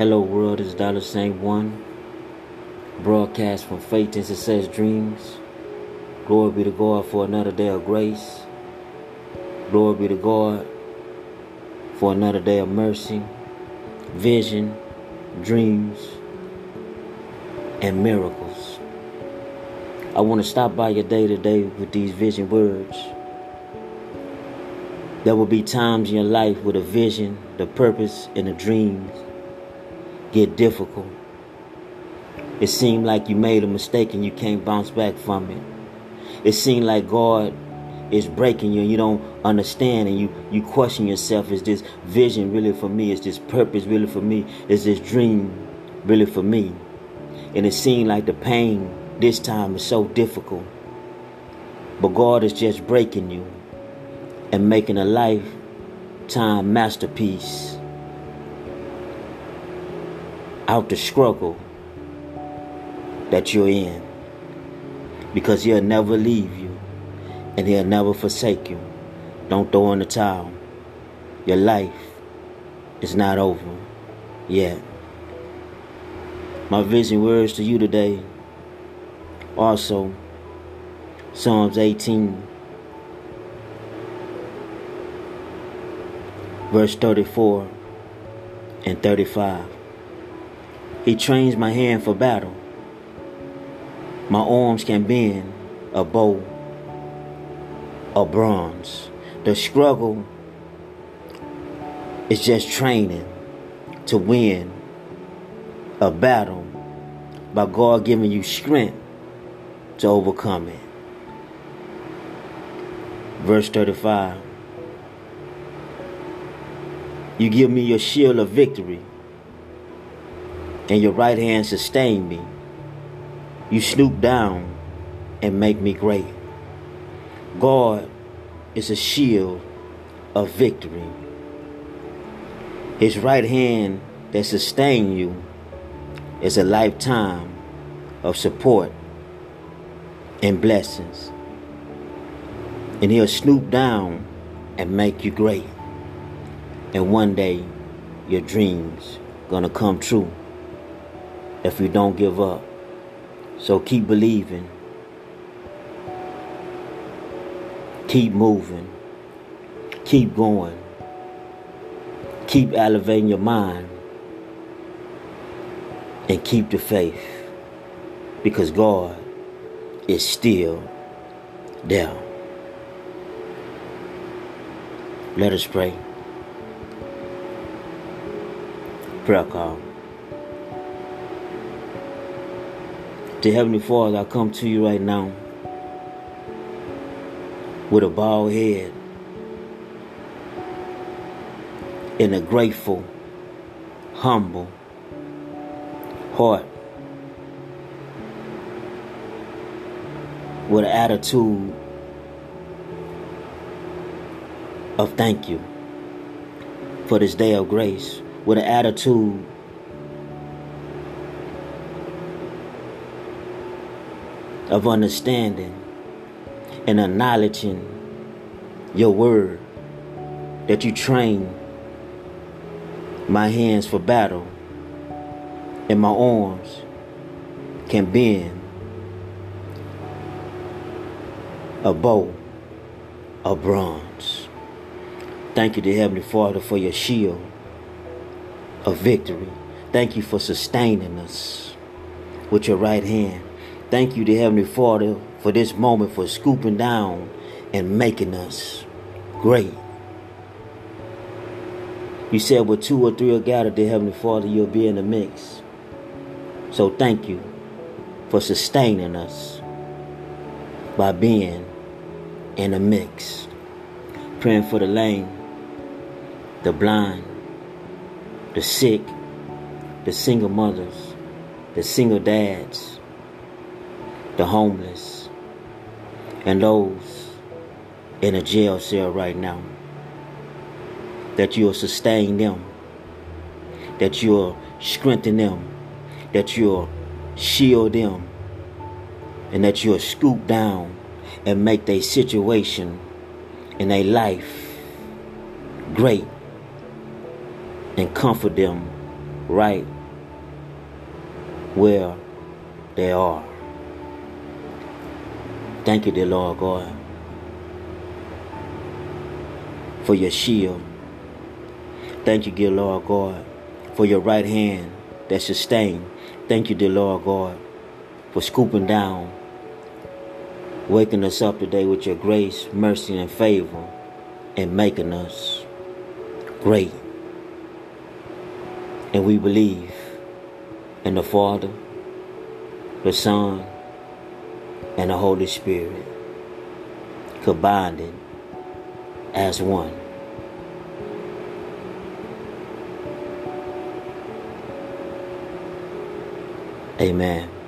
Hello world, it's Dollar Saint One. Broadcast from Faith and Success Dreams. Glory be to God for another day of grace. Glory be to God for another day of mercy, vision, dreams, and miracles. I want to stop by your day today with these vision words. There will be times in your life where the vision, the purpose, and the dreams get difficult. It seemed like you made a mistake and you can't bounce back from it. It seemed like God is breaking you and you don't understand and you, you question yourself is this vision really for me? Is this purpose really for me? Is this dream really for me? And it seemed like the pain this time is so difficult. But God is just breaking you and making a lifetime masterpiece out the struggle that you're in. Because he'll never leave you and he'll never forsake you. Don't throw in the towel. Your life is not over yet. My vision words to you today also Psalms 18 verse 34 and 35. He trains my hand for battle. My arms can bend a bow of bronze. The struggle is just training to win a battle by God giving you strength to overcome it. Verse 35 You give me your shield of victory, and your right hand sustain me. You snoop down and make me great. God is a shield of victory. His right hand that sustain you is a lifetime of support and blessings. And he'll snoop down and make you great. And one day your dreams gonna come true if you don't give up. So keep believing. Keep moving. Keep going. Keep elevating your mind. And keep the faith. Because God is still there. Let us pray. Prayer call. To Heavenly Father, I come to you right now with a bowed head and a grateful, humble heart with an attitude of thank you for this day of grace, with an attitude of understanding and acknowledging your word that you train my hands for battle and my arms can bend a bow of bronze. Thank you, dear Heavenly Father, for your shield of victory. Thank you for sustaining us with your right hand. Thank you, dear Heavenly Father, for this moment, for scooping down and making us great. You said, "With two or three are gathered, dear Heavenly Father, you'll be in the mix. So thank you for sustaining us by being in the mix. Praying for the lame, the blind, the sick, the single mothers, the single dads, the homeless, and those in a jail cell right now. That you'll sustain them, that you'll strengthen them, that you'll shield them, and that you'll scoop down and make their situation and their life great and comfort them right where they are. Thank you, dear Lord God, for your shield. Thank you, dear Lord God, for your right hand that sustains. Thank you, dear Lord God, for scooping down, waking us up today with your grace, mercy, and favor, and making us great. And we believe in the Father, the Son, and the Holy Spirit, combined as one. Amen.